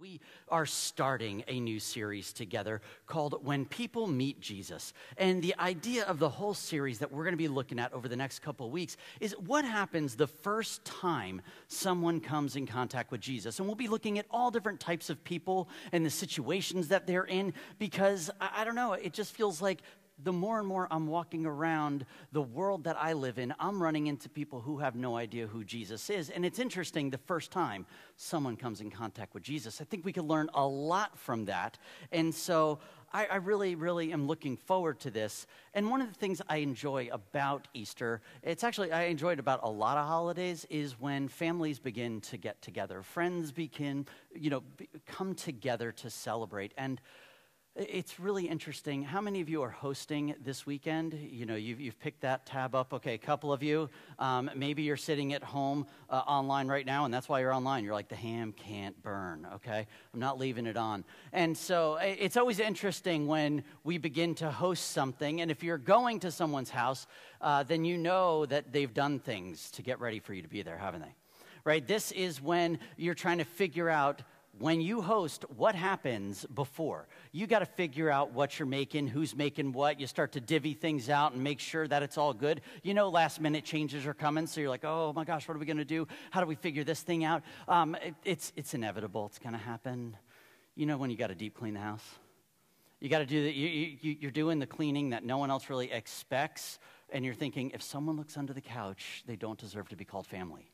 We are starting a new series together called When People Meet Jesus. And the idea of the whole series that we're going to be looking at over the next couple of weeks is what happens the first time someone comes in contact with Jesus. And we'll be looking at all different types of people and the situations that they're in because I, don't know, it just feels like the more and more I'm walking around the world that I live in, I'm running into people who have no idea who Jesus is. And it's interesting the first time someone comes in contact with Jesus. I think we can learn a lot from that. And so I, I, really, really am looking forward to this. And one of the things I enjoy about Easter, it's actually, I enjoy it about a lot of holidays, is when families begin to get together. Friends begin, you know, be, come together to celebrate. And it's really interesting. How many of you are hosting this weekend? You know, you've, you've picked that tab up. Okay, a couple of you. Um, maybe you're sitting at home uh, online right now, and that's why you're online. You're like, the ham can't burn, okay? I'm not leaving it on. And so it's always interesting when we begin to host something, and if you're going to someone's house, uh, then you know that they've done things to get ready for you to be there, haven't they? Right? This is when you're trying to figure out when you host, what happens before? You got to figure out what you're making, who's making what. You start to divvy things out and make sure that it's all good. You know, last minute changes are coming, so you're like, oh my gosh, what are we going to do? How do we figure this thing out? Um, it, it's, it's inevitable, it's going to happen. You know, when you got to deep clean the house? You got to do that. You, you, you're doing the cleaning that no one else really expects, and you're thinking, if someone looks under the couch, they don't deserve to be called family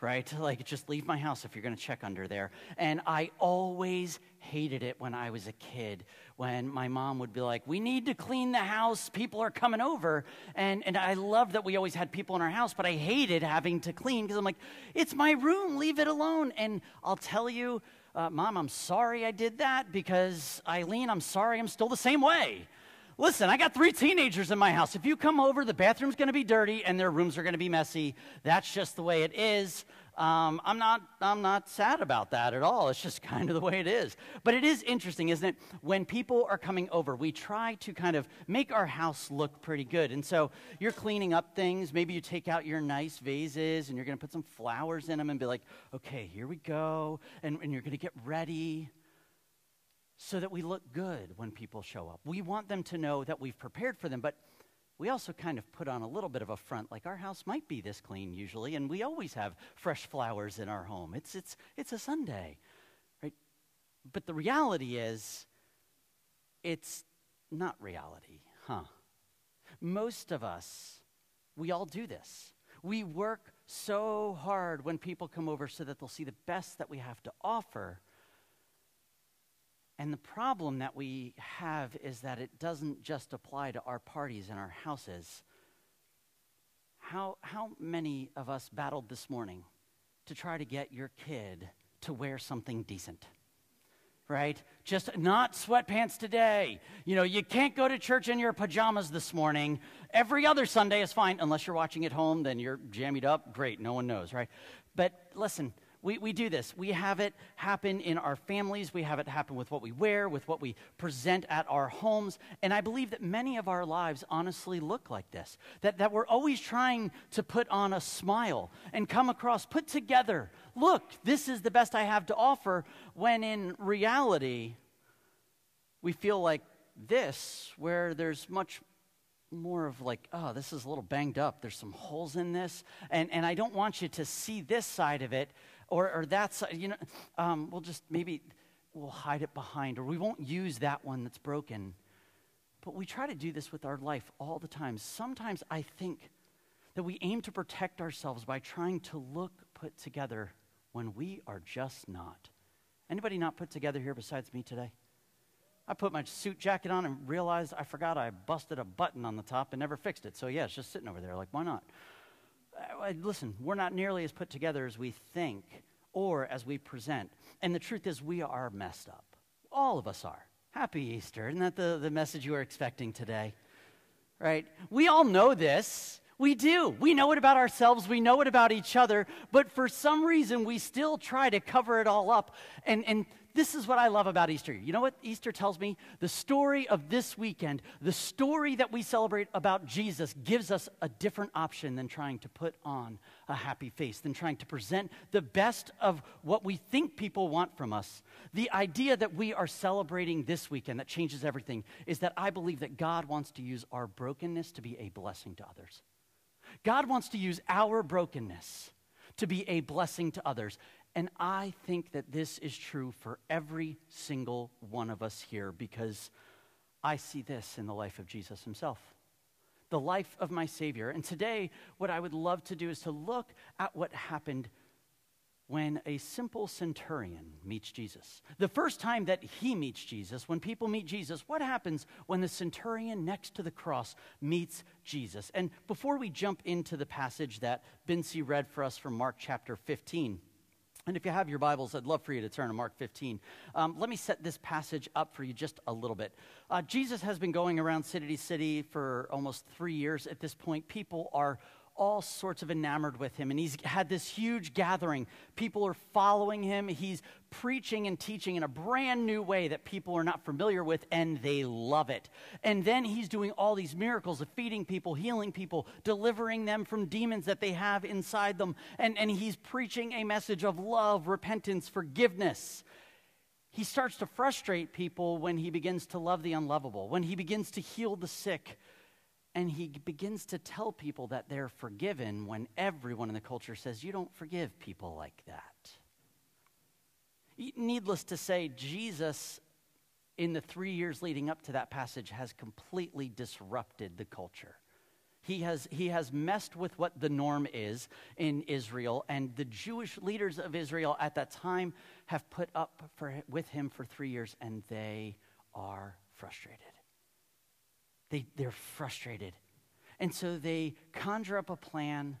right? Like, just leave my house if you're going to check under there. And I always hated it when I was a kid, when my mom would be like, We need to clean the house, people are coming over. And, and I loved that we always had people in our house, but I hated having to clean because I'm like, It's my room, leave it alone. And I'll tell you, uh, Mom, I'm sorry I did that because Eileen, I'm sorry, I'm still the same way. Listen, I got three teenagers in my house. If you come over, the bathroom's going to be dirty and their rooms are going to be messy. That's just the way it is. Um, I'm, not, I'm not sad about that at all. It's just kind of the way it is. But it is interesting, isn't it? When people are coming over, we try to kind of make our house look pretty good. And so you're cleaning up things. Maybe you take out your nice vases and you're going to put some flowers in them and be like, okay, here we go. And, and you're going to get ready so that we look good when people show up. We want them to know that we've prepared for them, but we also kind of put on a little bit of a front, like our house might be this clean usually, and we always have fresh flowers in our home. It's, it's, it's a Sunday, right? But the reality is, it's not reality, huh? Most of us, we all do this. We work so hard when people come over so that they'll see the best that we have to offer and the problem that we have is that it doesn't just apply to our parties and our houses. How, how many of us battled this morning to try to get your kid to wear something decent? Right? Just not sweatpants today. You know, you can't go to church in your pajamas this morning. Every other Sunday is fine, unless you're watching at home, then you're jammied up. Great, no one knows, right? But listen, we, we do this. We have it happen in our families. We have it happen with what we wear, with what we present at our homes. And I believe that many of our lives honestly look like this that, that we're always trying to put on a smile and come across, put together, look, this is the best I have to offer, when in reality, we feel like this, where there's much more of like, oh, this is a little banged up. There's some holes in this. And, and I don't want you to see this side of it or, or that's, you know, um, we'll just maybe we'll hide it behind, or we won't use that one that's broken. But we try to do this with our life all the time. Sometimes I think that we aim to protect ourselves by trying to look put together when we are just not. Anybody not put together here besides me today? I put my suit jacket on and realized I forgot I busted a button on the top and never fixed it. So, yeah, it's just sitting over there. Like, why not? Uh, listen, we're not nearly as put together as we think or as we present. And the truth is, we are messed up. All of us are. Happy Easter. Isn't that the, the message you were expecting today? Right? We all know this. We do. We know it about ourselves. We know it about each other. But for some reason, we still try to cover it all up and, and this is what I love about Easter. You know what Easter tells me? The story of this weekend, the story that we celebrate about Jesus, gives us a different option than trying to put on a happy face, than trying to present the best of what we think people want from us. The idea that we are celebrating this weekend that changes everything is that I believe that God wants to use our brokenness to be a blessing to others. God wants to use our brokenness to be a blessing to others. And I think that this is true for every single one of us here because I see this in the life of Jesus himself, the life of my Savior. And today, what I would love to do is to look at what happened when a simple centurion meets Jesus. The first time that he meets Jesus, when people meet Jesus, what happens when the centurion next to the cross meets Jesus? And before we jump into the passage that Bincy read for us from Mark chapter 15, and if you have your Bibles, I'd love for you to turn to Mark 15. Um, let me set this passage up for you just a little bit. Uh, Jesus has been going around city to city for almost three years at this point. People are all sorts of enamored with him. And he's had this huge gathering. People are following him. He's preaching and teaching in a brand new way that people are not familiar with, and they love it. And then he's doing all these miracles of feeding people, healing people, delivering them from demons that they have inside them. And, and he's preaching a message of love, repentance, forgiveness. He starts to frustrate people when he begins to love the unlovable, when he begins to heal the sick and he begins to tell people that they're forgiven when everyone in the culture says, You don't forgive people like that. Needless to say, Jesus, in the three years leading up to that passage, has completely disrupted the culture. He has, he has messed with what the norm is in Israel, and the Jewish leaders of Israel at that time have put up for, with him for three years, and they are frustrated. They, they're frustrated. And so they conjure up a plan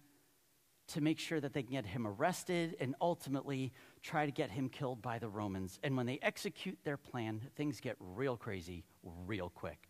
to make sure that they can get him arrested and ultimately try to get him killed by the Romans. And when they execute their plan, things get real crazy real quick.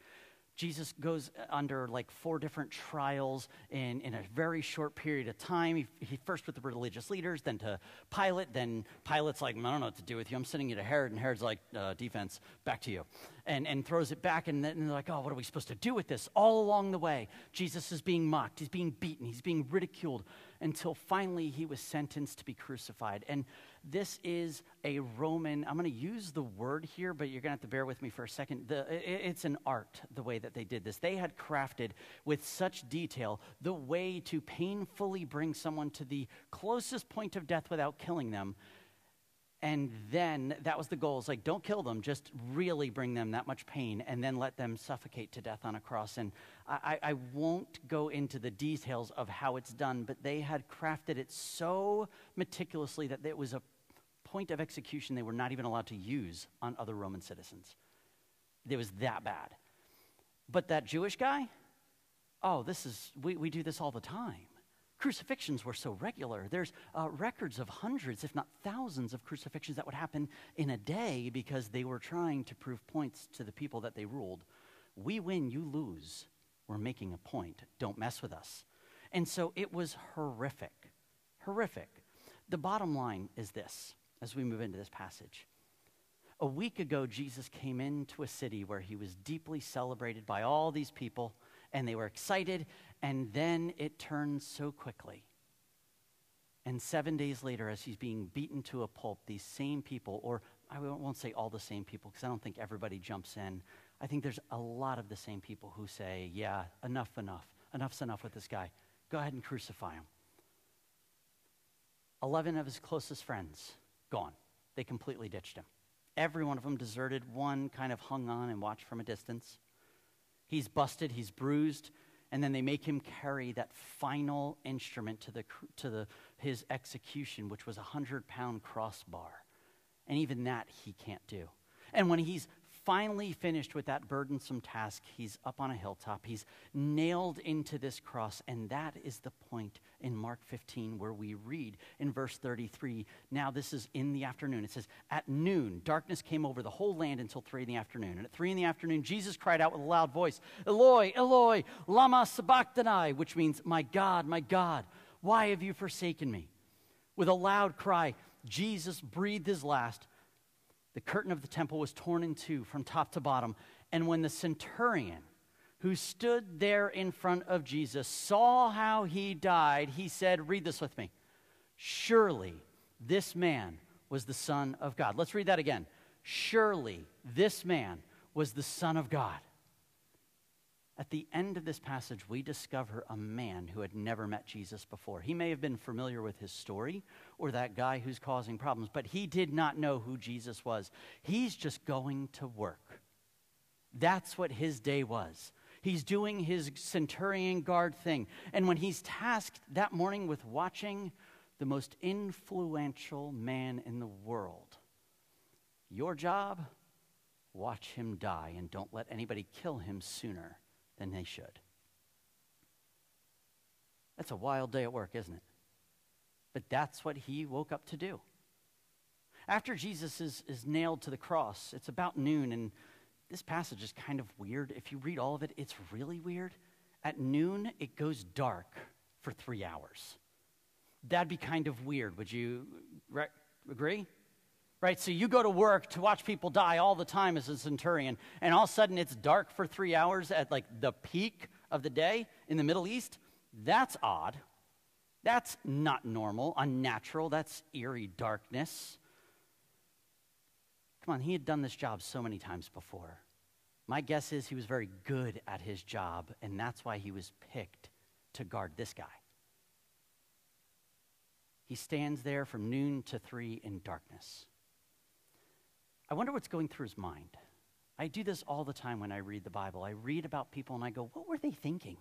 Jesus goes under like four different trials in, in a very short period of time. He, he, first with the religious leaders, then to Pilate. Then Pilate's like, I don't know what to do with you. I'm sending you to Herod. And Herod's like, uh, defense, back to you. And, and throws it back. And then they're like, oh, what are we supposed to do with this? All along the way, Jesus is being mocked. He's being beaten. He's being ridiculed until finally he was sentenced to be crucified. And this is a Roman, I'm going to use the word here, but you're going to have to bear with me for a second. The, it's an art, the way that they did this. They had crafted with such detail the way to painfully bring someone to the closest point of death without killing them. And then that was the goal. It's like, don't kill them, just really bring them that much pain and then let them suffocate to death on a cross. And I, I won't go into the details of how it's done, but they had crafted it so meticulously that it was a point of execution they were not even allowed to use on other Roman citizens. It was that bad. But that Jewish guy, oh, this is, we, we do this all the time. Crucifixions were so regular. There's uh, records of hundreds, if not thousands, of crucifixions that would happen in a day because they were trying to prove points to the people that they ruled. We win, you lose. We're making a point. Don't mess with us. And so it was horrific. Horrific. The bottom line is this as we move into this passage. A week ago, Jesus came into a city where he was deeply celebrated by all these people, and they were excited, and then it turns so quickly. And seven days later, as he's being beaten to a pulp, these same people, or I won't say all the same people because I don't think everybody jumps in. I think there's a lot of the same people who say, yeah, enough, enough. Enough's enough with this guy. Go ahead and crucify him. 11 of his closest friends gone. They completely ditched him. Every one of them deserted. One kind of hung on and watched from a distance. He's busted, he's bruised, and then they make him carry that final instrument to, the, to the, his execution, which was a 100 pound crossbar. And even that he can't do. And when he's finally finished with that burdensome task, he's up on a hilltop. He's nailed into this cross. And that is the point in Mark 15 where we read in verse 33. Now, this is in the afternoon. It says, At noon, darkness came over the whole land until three in the afternoon. And at three in the afternoon, Jesus cried out with a loud voice, Eloi, Eloi, Lama Sabachthani, which means, My God, my God, why have you forsaken me? With a loud cry, Jesus breathed his last the curtain of the temple was torn in two from top to bottom. And when the centurion who stood there in front of Jesus saw how he died, he said, Read this with me. Surely this man was the Son of God. Let's read that again. Surely this man was the Son of God. At the end of this passage, we discover a man who had never met Jesus before. He may have been familiar with his story or that guy who's causing problems, but he did not know who Jesus was. He's just going to work. That's what his day was. He's doing his centurion guard thing. And when he's tasked that morning with watching the most influential man in the world, your job, watch him die and don't let anybody kill him sooner than they should. That's a wild day at work, isn't it? But that's what he woke up to do. After Jesus is, is nailed to the cross, it's about noon, and this passage is kind of weird. If you read all of it, it's really weird. At noon, it goes dark for three hours. That'd be kind of weird. Would you re- agree? right? So you go to work to watch people die all the time as a centurion, and all of a sudden it's dark for three hours at like the peak of the day in the Middle East. That's odd. That's not normal, unnatural. That's eerie darkness. Come on, he had done this job so many times before. My guess is he was very good at his job, and that's why he was picked to guard this guy. He stands there from noon to three in darkness. I wonder what's going through his mind. I do this all the time when I read the Bible. I read about people and I go, what were they thinking?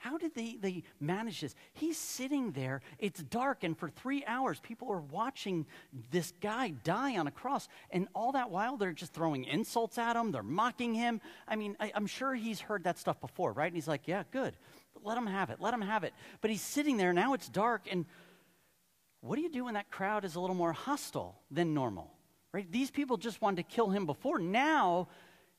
How did they, they manage this? He's sitting there, it's dark, and for three hours, people are watching this guy die on a cross. And all that while, they're just throwing insults at him, they're mocking him. I mean, I, am sure he's heard that stuff before, right? And he's like, yeah, good. Let him have it, let him have it. But he's sitting there, now it's dark, and what do you do when that crowd is a little more hostile than normal? Right? These people just wanted to kill him before. Now,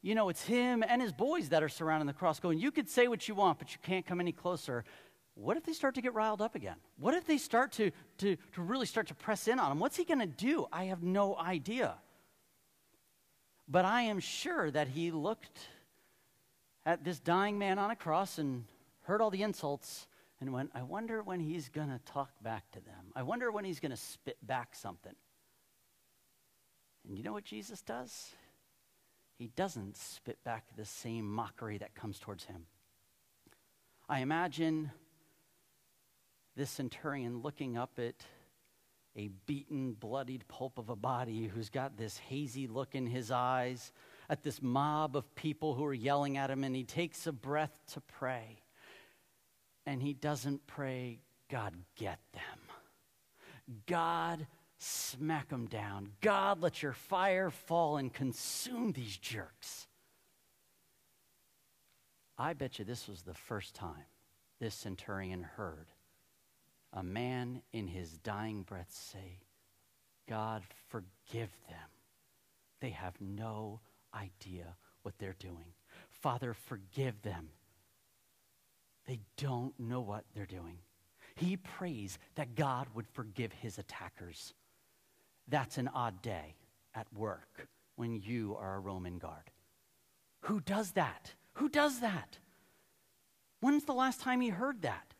you know, it's him and his boys that are surrounding the cross going, You could say what you want, but you can't come any closer. What if they start to get riled up again? What if they start to, to, to really start to press in on him? What's he going to do? I have no idea. But I am sure that he looked at this dying man on a cross and heard all the insults and went, I wonder when he's going to talk back to them. I wonder when he's going to spit back something. And you know what Jesus does? He doesn't spit back the same mockery that comes towards him. I imagine this centurion looking up at a beaten, bloodied pulp of a body who's got this hazy look in his eyes, at this mob of people who are yelling at him, and he takes a breath to pray. And he doesn't pray, God, get them. God, smack them down. God, let your fire fall and consume these jerks. I bet you this was the first time this centurion heard a man in his dying breath say, God, forgive them. They have no idea what they're doing. Father, forgive them. They don't know what they're doing. He prays that God would forgive his attackers. That's an odd day at work when you are a Roman guard. Who does that? Who does that? When's the last time he heard that?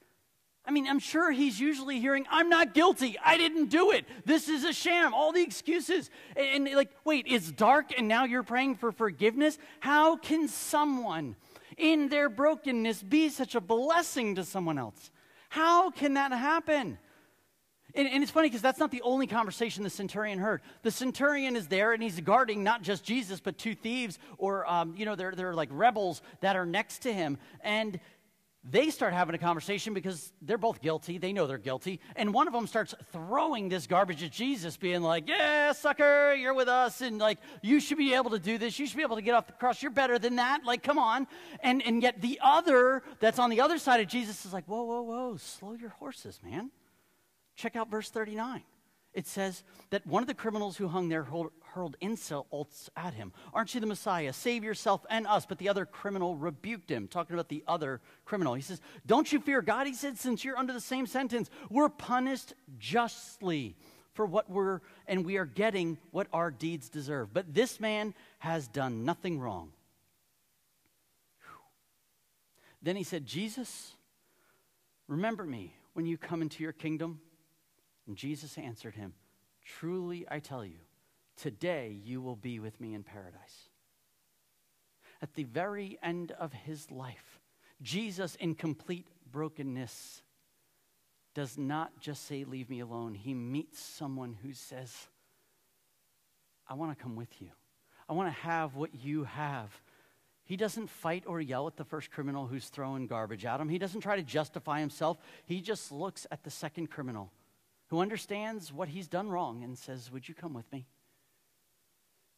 I mean, I'm sure he's usually hearing, I'm not guilty. I didn't do it. This is a sham. All the excuses. And, and, like, wait, it's dark and now you're praying for forgiveness? How can someone in their brokenness be such a blessing to someone else? How can that happen? And, and, it's funny because that's not the only conversation the centurion heard. The centurion is there and he's guarding not just Jesus, but two thieves or, um, you know, they're, they're like rebels that are next to him. And they start having a conversation because they're both guilty. They know they're guilty. And one of them starts throwing this garbage at Jesus, being like, Yeah, sucker, you're with us. And like, you should be able to do this. You should be able to get off the cross. You're better than that. Like, come on. And, and yet the other that's on the other side of Jesus is like, Whoa, whoa, whoa, slow your horses, man. Check out verse 39. It says that one of the criminals who hung there hurled insults at him. Aren't you the Messiah? Save yourself and us. But the other criminal rebuked him, talking about the other criminal. He says, Don't you fear God? He said, Since you're under the same sentence, we're punished justly. for what we're, and we are getting what our deeds deserve. But this man has done nothing wrong. Then he said, Jesus, remember me when you come into your kingdom. And Jesus answered him, Truly I tell you, today you will be with me in paradise. At the very end of his life, Jesus, in complete brokenness, does not just say, Leave me alone. He meets someone who says, I want to come with you. I want to have what you have. He doesn't fight or yell at the first criminal who's throwing garbage at him. He doesn't try to justify himself. He just looks at the second criminal who understands what he's done wrong and says, Would you come with me?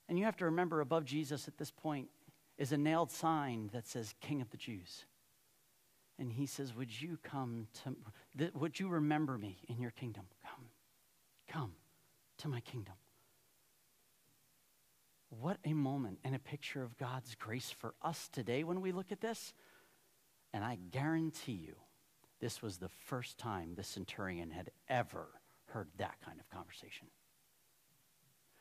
And you have to remember above Jesus at this point is a nailed sign that says, King of the Jews. And he says, Would you come to, th- would you remember me in your kingdom? Come, come to my kingdom. What a moment and a picture of God's grace for us today when we look at this. And I guarantee you, this was the first time the centurion had ever heard that kind of conversation.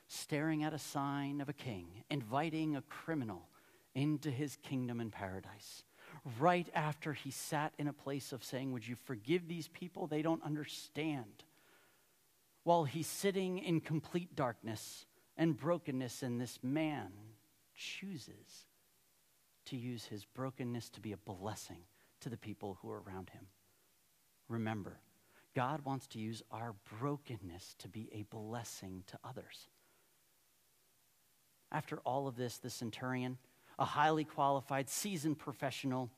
Staring at a sign of a king, inviting a criminal into his kingdom and paradise right after he sat in a place of saying, Would you forgive these people? They don't understand. While he's sitting in complete darkness and brokenness, and this man chooses to use his brokenness to be a blessing to the people who are around him. Remember, God wants to use our brokenness to be a blessing to others. After all of this, the centurion, a highly qualified, seasoned professional,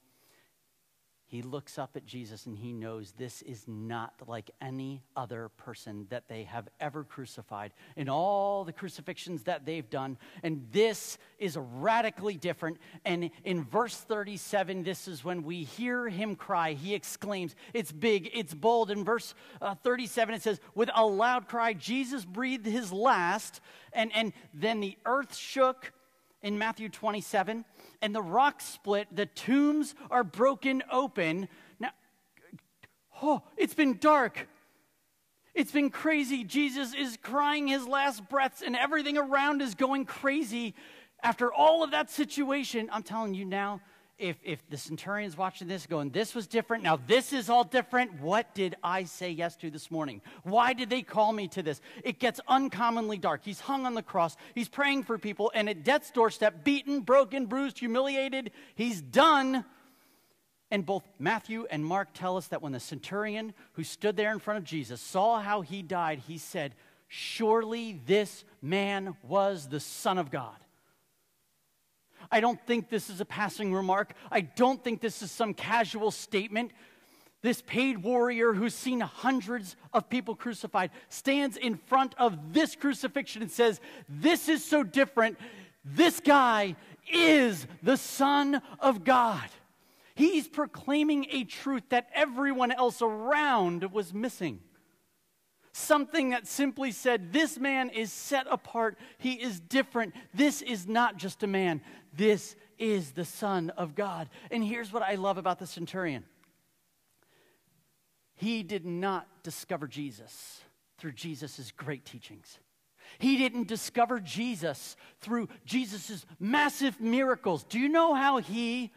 he looks up at Jesus and he knows this is not like any other person that they have ever crucified in all the crucifixions that they've done. And this is radically different. And in verse 37, this is when we hear him cry. He exclaims, It's big, it's bold. In verse uh, 37, it says, With a loud cry, Jesus breathed his last, and, and then the earth shook in Matthew 27, and the rocks split, the tombs are broken open. Now, oh, it's been dark. It's been crazy. Jesus is crying his last breaths, and everything around is going crazy. After all of that situation, I'm telling you now, if, if the centurion's watching this going, this was different, now this is all different, what did I say yes to this morning? Why did they call me to this? It gets uncommonly dark. He's hung on the cross, he's praying for people, and at death's doorstep, beaten, broken, bruised, humiliated, he's done. And both Matthew and Mark tell us that when the centurion who stood there in front of Jesus saw how he died, he said, Surely this man was the Son of God. I don't think this is a passing remark. I don't think this is some casual statement. This paid warrior who's seen hundreds of people crucified stands in front of this crucifixion and says, This is so different. This guy is the Son of God. He's proclaiming a truth that everyone else around was missing something that simply said, This man is set apart. He is different. This is not just a man, this is the Son of God. And here's what I love about the centurion he did not discover Jesus through Jesus' great teachings. He didn't discover Jesus through Jesus' massive miracles. Do you know how he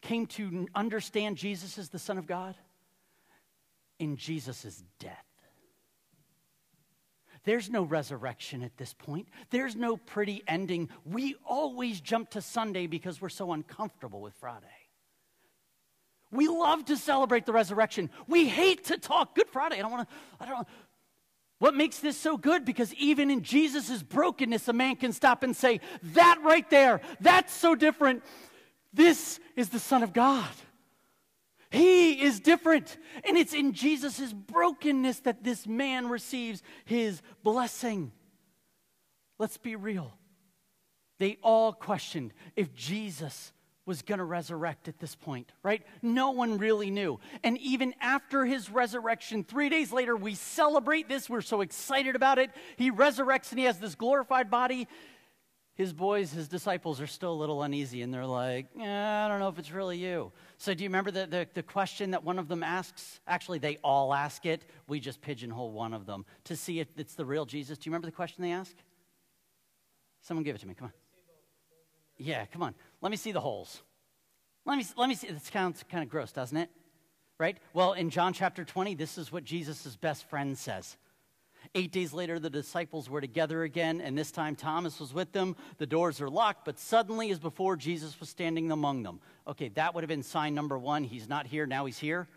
came to understand Jesus as the Son of God? In Jesus' death. There's no resurrection at this point. There's no pretty ending. We always jump to Sunday because we're so uncomfortable with Friday. We love to celebrate the resurrection. We hate to talk Good Friday. I don't want to, I don't. What makes this so good? Because even in Jesus' brokenness, a man can stop and say, That right there, that's so different. This is the Son of God. He is different. And it's in Jesus' brokenness that this man receives his blessing. Let's be real. They all questioned if Jesus was going to resurrect at this point, right? No one really knew. And even after his resurrection, three days later, we celebrate this. We're so excited about it. He resurrects and he has this glorified body. His boys, his disciples, are still a little uneasy and they're like, eh, I don't know if it's really you. So, do you remember the, the, the, question that one of them asks? Actually, they all ask it. We just pigeonhole one of them to see if it's the real Jesus. Do you remember the question they ask? Someone give it to me. Come on. Yeah, come on. Let me see the holes. Let me, let me see. This sounds kind of gross, doesn't it? Right? Well, in John chapter 20, this is what Jesus' best friend says. Eight days later, the disciples were together again, and this time Thomas was with them. The doors are locked, but suddenly, as before, Jesus was standing among them. Okay, that would have been sign number one. He's not here, now he's here.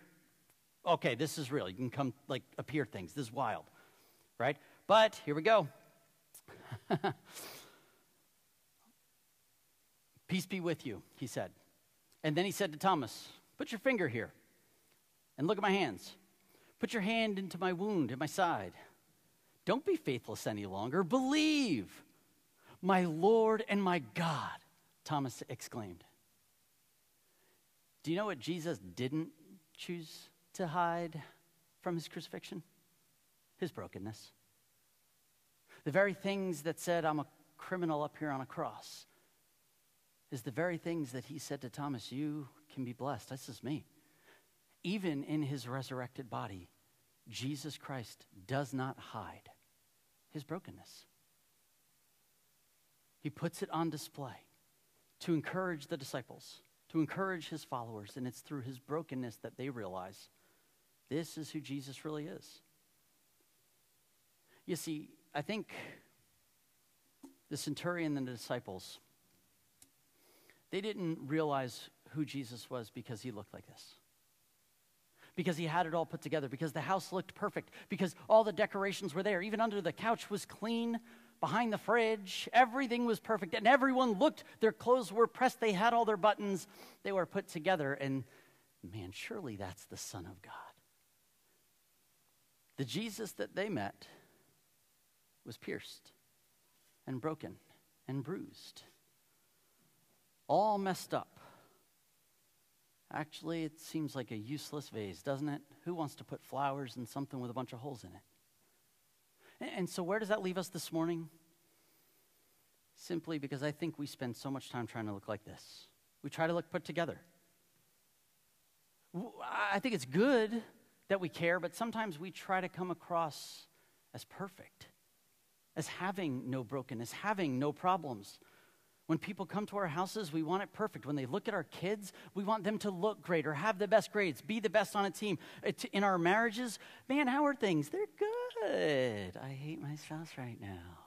Okay, this is real. You can come, like, appear things. This is wild, right? But here we go. Peace be with you, he said. And then he said to Thomas, Put your finger here and look at my hands. Put your hand into my wound in my side. Don't be faithless any longer. Believe. My Lord and my God, Thomas exclaimed. Do you know what Jesus didn't choose to hide from his crucifixion? His brokenness. The very things that said, I'm a criminal up here on a cross, is the very things that he said to Thomas, You can be blessed. This is me. Even in his resurrected body, Jesus Christ does not hide his brokenness. He puts it on display to encourage the disciples, to encourage his followers, and it's through his brokenness that they realize this is who Jesus really is. You see, I think the centurion and the disciples, they didn't realize who Jesus was because he looked like this because he had it all put together, because the house looked perfect, because all the decorations were there. Even under the couch was clean, behind the fridge, everything was perfect, and everyone looked. Their clothes were pressed, they had all their buttons, they were put together. And man, surely that's the Son of God. The Jesus that they met was pierced and broken and bruised, all messed up Actually, it seems like a useless vase, doesn't it? Who wants to put flowers in something with a bunch of holes in it? And so, where does that leave us this morning? Simply because I think we spend so much time trying to look like this. We try to look put together. I think it's good that we care, but sometimes we try to come across as perfect, as having no brokenness, having no problems. When people come to our houses, we want it perfect. When they look at our kids, we want them to look great or have the best grades, be the best on a team. In our marriages, man, how are things? They're good. I hate my spouse right now.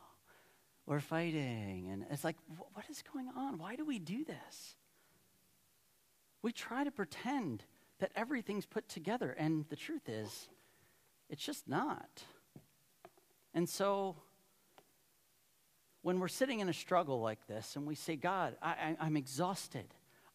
We're fighting. And it's like, what is going on? Why do we do this? We try to pretend that everything's put together, and the truth is, it's just not. And so, when we're sitting in a struggle like this and we say, God, I, am exhausted.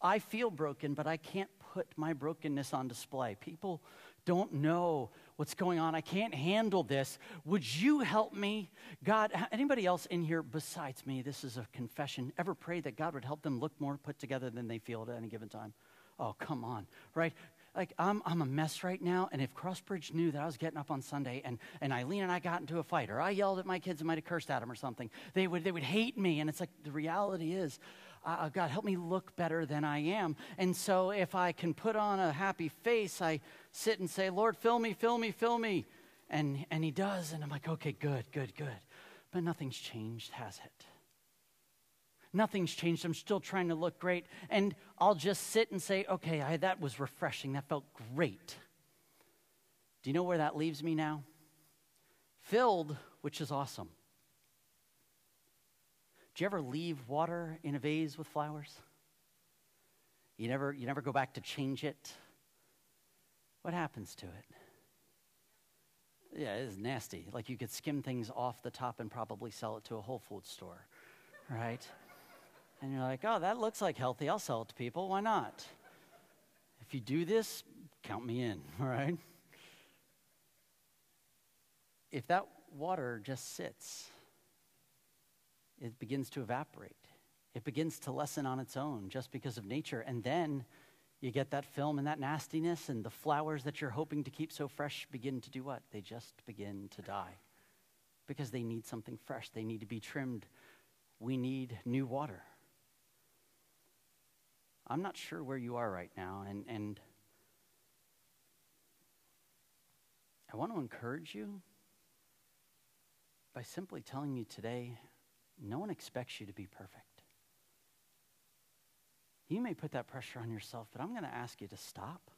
I feel broken, but I can't put my brokenness on display. People don't know what's going on. I can't handle this. Would you help me? God, anybody else in here besides me, this is a confession, ever pray that God would help them look more put together than they feel at any given time? Oh, come on, right? Like I'm, I'm a mess right now and if crossbridge knew that i was getting up on sunday and, and eileen and i got into a fight or i yelled at my kids and might have cursed at them or something they would, they would hate me and it's like the reality is uh, uh, god help me look better than i am. And so if i can put on a happy face i sit and say lord fill me fill me fill me. And, and he does and i'm like okay good good good. But nothing's changed has it Nothing's changed. I'm still trying to look great. And I'll just sit and say, okay, I, that was refreshing. That felt great. Do you know where that leaves me now? Filled, which is awesome. Do you ever leave water in a vase with flowers? You never, you never go back to change it? What happens to it? Yeah, it is nasty. Like you could skim things off the top and probably sell it to a Whole Foods store, right? And you're like, oh, that looks like healthy. I'll sell it to people. Why not? If you do this, count me in, all right? If that water just sits, it begins to evaporate. It begins to lessen on its own just because of nature. And then you get that film and that nastiness, and the flowers that you're hoping to keep so fresh begin to do what? They just begin to die because they need something fresh. They need to be trimmed we need new water. I'm not sure where you are right now, and, and I want to encourage you by simply telling you today no one expects you to be perfect. You may put that pressure on yourself, but I'm going to ask you to stop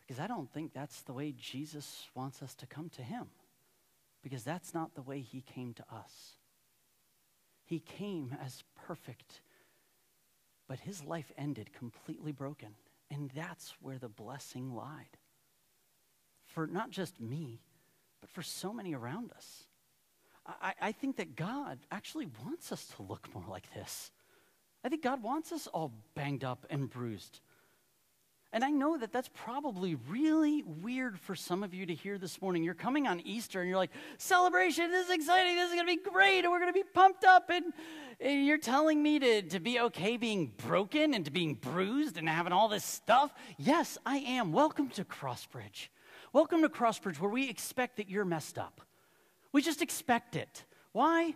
because I don't think that's the way Jesus wants us to come to Him because that's not the way He came to us. He came as perfect, but His life ended completely broken. And that's where the blessing lied. For not just me, but for so many around us. I, I think that God actually wants us to look more like this. I think God wants us all banged up and bruised. And I know that that's probably really weird for some of you to hear this morning. You're coming on Easter and you're like, celebration, this is exciting, this is going to be great, and we're going to be pumped up. And, and, you're telling me to, to be okay being broken and to being bruised and having all this stuff? Yes, I am. Welcome to Crossbridge. Welcome to Crossbridge, where we expect that you're messed up. We just expect it. Why?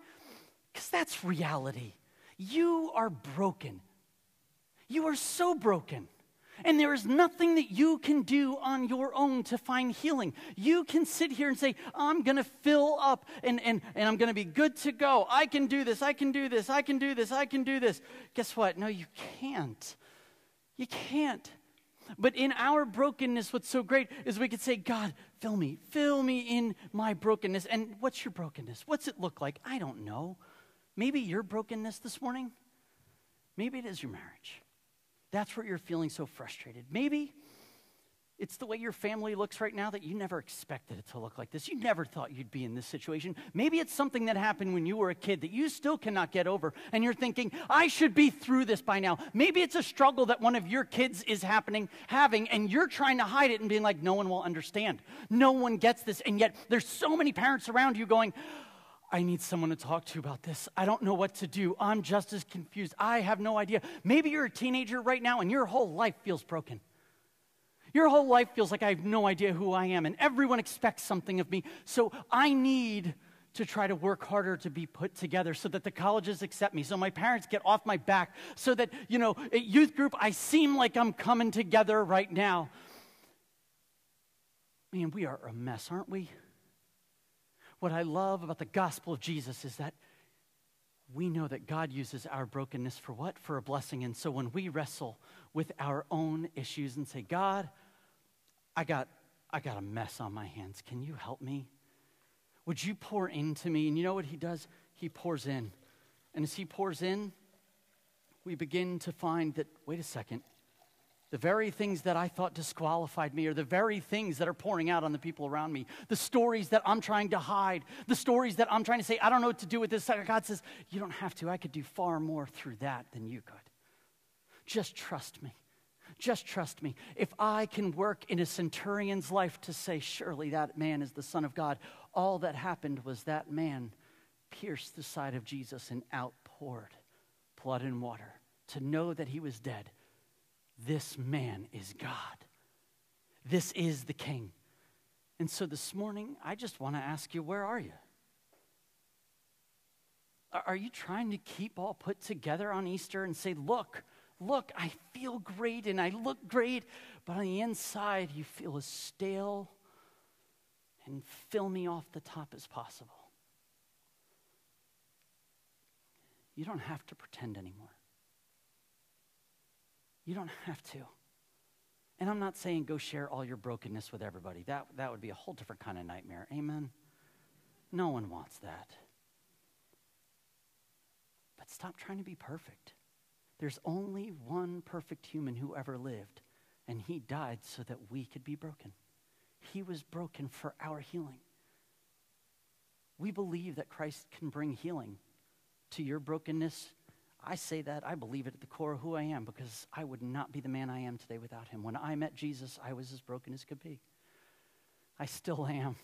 Because that's reality. You are broken. You are so broken. And there is nothing that you can do on your own to find healing. You can sit here and say, I'm going to fill up and, and, and I'm going to be good to go. I can do this. I can do this. I can do this. I can do this. Guess what? No, you can't. You can't. But in our brokenness, what's so great is we could say, God, fill me, fill me in my brokenness. And what's your brokenness? What's it look like? I don't know. Maybe your brokenness this morning, maybe it is your marriage. That's where you're feeling so frustrated. Maybe it's the way your family looks right now that you never expected it to look like this. You never thought you'd be in this situation. Maybe it's something that happened when you were a kid that you still cannot get over, and you're thinking, I should be through this by now. Maybe it's a struggle that one of your kids is happening, having, and you're trying to hide it and being like, no one will understand. No one gets this. And yet there's so many parents around you going, I need someone to talk to about this. I don't know what to do. I'm just as confused. I have no idea. Maybe you're a teenager right now and your whole life feels broken. Your whole life feels like I have no idea who I am and everyone expects something of me. So I need to try to work harder to be put together so that the colleges accept me, so my parents get off my back, so that, you know, at youth group, I seem like I'm coming together right now. Man, we are a mess, aren't we? What I love about the gospel of Jesus is that we know that God uses our brokenness for what? For a blessing. And so when we wrestle with our own issues and say, God, I got, I got a mess on my hands. Can you help me? Would you pour into me? And you know what he does? He pours in. And as he pours in, we begin to find that, wait a second, the very things that I thought disqualified me are the very things that are pouring out on the people around me. The stories that I'm trying to hide, the stories that I'm trying to say, I don't know what to do with this. God says, You don't have to. I could do far more through that than you could. Just trust me. Just trust me. If I can work in a centurion's life to say, Surely that man is the Son of God, all that happened was that man pierced the side of Jesus and outpoured blood and water to know that he was dead this man is God. This is the King. And so this morning, I just want to ask you where are you? Are you trying to keep all put together on Easter and say, look, look, I feel great and I look great, but on the inside, you feel as stale and fill me off the top as possible? You don't have to pretend anymore. You don't have to. And I'm not saying go share all your brokenness with everybody. That, that would be a whole different kind of nightmare. Amen? No one wants that. But stop trying to be perfect. There's only one perfect human who ever lived, and he died so that we could be broken. He was broken for our healing. We believe that Christ can bring healing to your brokenness I say that, I believe it at the core of who I am because I would not be the man I am today without him. When I met Jesus, I was as broken as could be. I still am.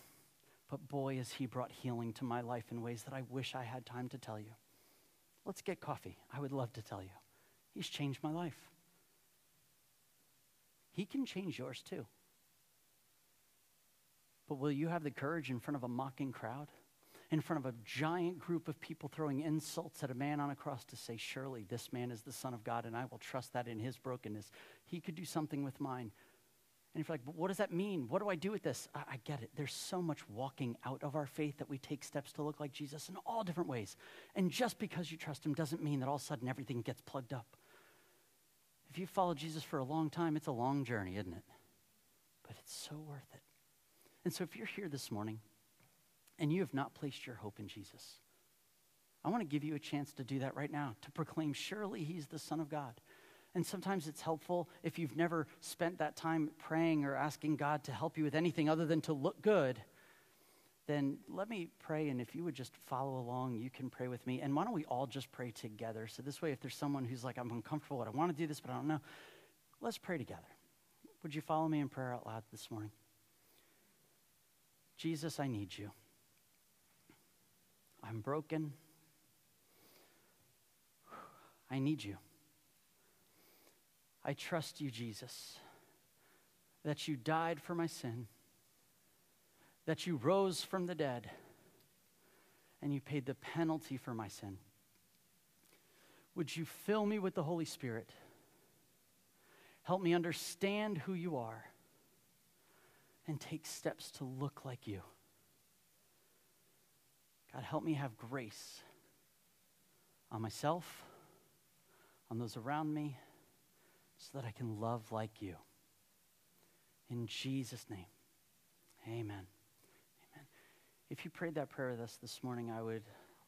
But boy, has he brought healing to my life in ways that I wish I had time to tell you. Let's get coffee. I would love to tell you. He's changed my life. He can change yours too. But will you have the courage in front of a mocking crowd in front of a giant group of people throwing insults at a man on a cross to say, Surely this man is the Son of God, and I will trust that in his brokenness, he could do something with mine. And if you're like, but what does that mean? What do I do with this? I, I, get it. There's so much walking out of our faith that we take steps to look like Jesus in all different ways. And just because you trust him doesn't mean that all of a sudden everything gets plugged up. If you follow Jesus for a long time, it's a long journey, isn't it? But it's so worth it. And so if you're here this morning and you have not placed your hope in Jesus, I want to give you a chance to do that right now, to proclaim, surely he's the Son of God. And sometimes it's helpful if you've never spent that time praying or asking God to help you with anything other than to look good, then let me pray. And if you would just follow along, you can pray with me. And why don't we all just pray together? So this way, if there's someone who's like, I'm uncomfortable, I want to do this, but I don't know, let's pray together. Would you follow me in prayer out loud this morning? Jesus, I need you. I'm broken. I need you. I trust you, Jesus, that you died for my sin, that you rose from the dead, and you paid the penalty for my sin. Would you fill me with the Holy Spirit? Help me understand who you are and take steps to look like you. God, help me have grace on myself, on those around me so that I can love like you. In Jesus' name, amen. Amen. If you prayed that prayer with us this morning, I would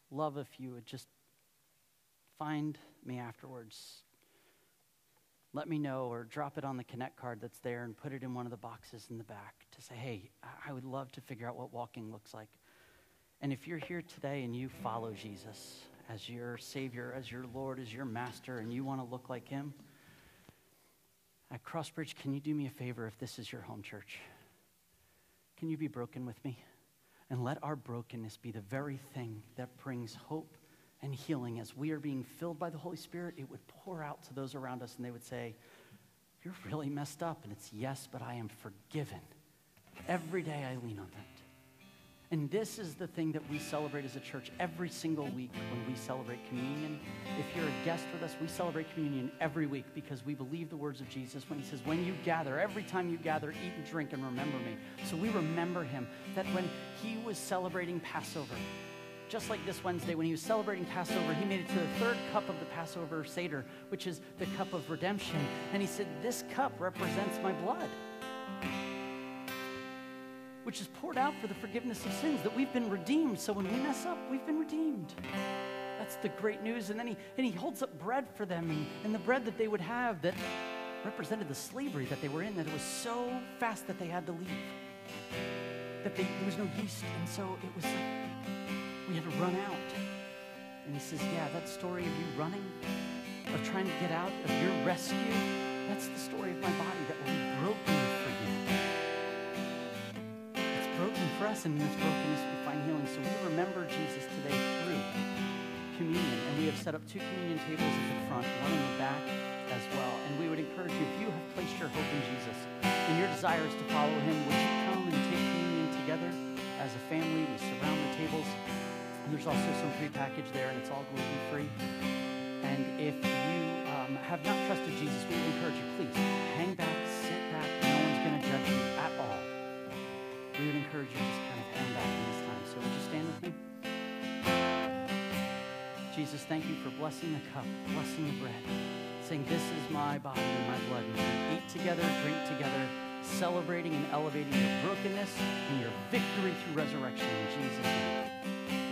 love if you would just find me afterwards. Let me know or drop it on the Connect card that's there and put it in one of the boxes in the back to say, hey, I would love to figure out what walking looks like. And if you're here today and you follow Jesus as your Savior, as your Lord, as your Master, and you want to look like Him, at Crossbridge, can you do me a favor if this is your home church? Can you be broken with me? And let our brokenness be the very thing that brings hope and healing. As we are being filled by the Holy Spirit, it would pour out to those around us and they would say, You're really messed up. And it's yes, but I am forgiven. Every day I lean on that. And this is the thing that we celebrate as a church every single week when we celebrate communion. If you're a guest with us, we celebrate communion every week because we believe the words of Jesus when he says, When you gather, every time you gather, eat and drink and remember me. So we remember him that when he was celebrating Passover, just like this Wednesday, when he was celebrating Passover, he made it to the third cup of the Passover Seder, which is the cup of redemption. And he said, This cup represents my blood which is poured out for the forgiveness of sins, that we've been redeemed. So when we mess up, we've been redeemed. That's the great news. And then he, and he holds up bread for them, and, and the bread that they would have that represented the slavery that they were in, that it was so fast that they had to leave, that they, there was no yeast. And so it was like we had to run out. And he says, Yeah, that story of you running, of trying to get out, of your rescue, that's the story of my body that will be broken for us, in this brokenness we find healing. So we remember Jesus today through communion, and we have set up two communion tables at the front, one in the back as well. And we would encourage you, if you have placed your hope in Jesus and your desire is to follow him, would you come and take communion together as a family? We surround the tables, and there's also some pre-packaged there, and it's all gluten-free. And if you um, have not trusted Jesus, we would encourage you, please hang back, sit back. No one's going to judge you at we would encourage you to just kind of hang back in this time. So would you stand with me? Jesus, thank you for blessing the cup, blessing the bread, saying, This is my body and my blood. And we eat together, drink together, celebrating and elevating your brokenness and your victory through resurrection in Jesus' name.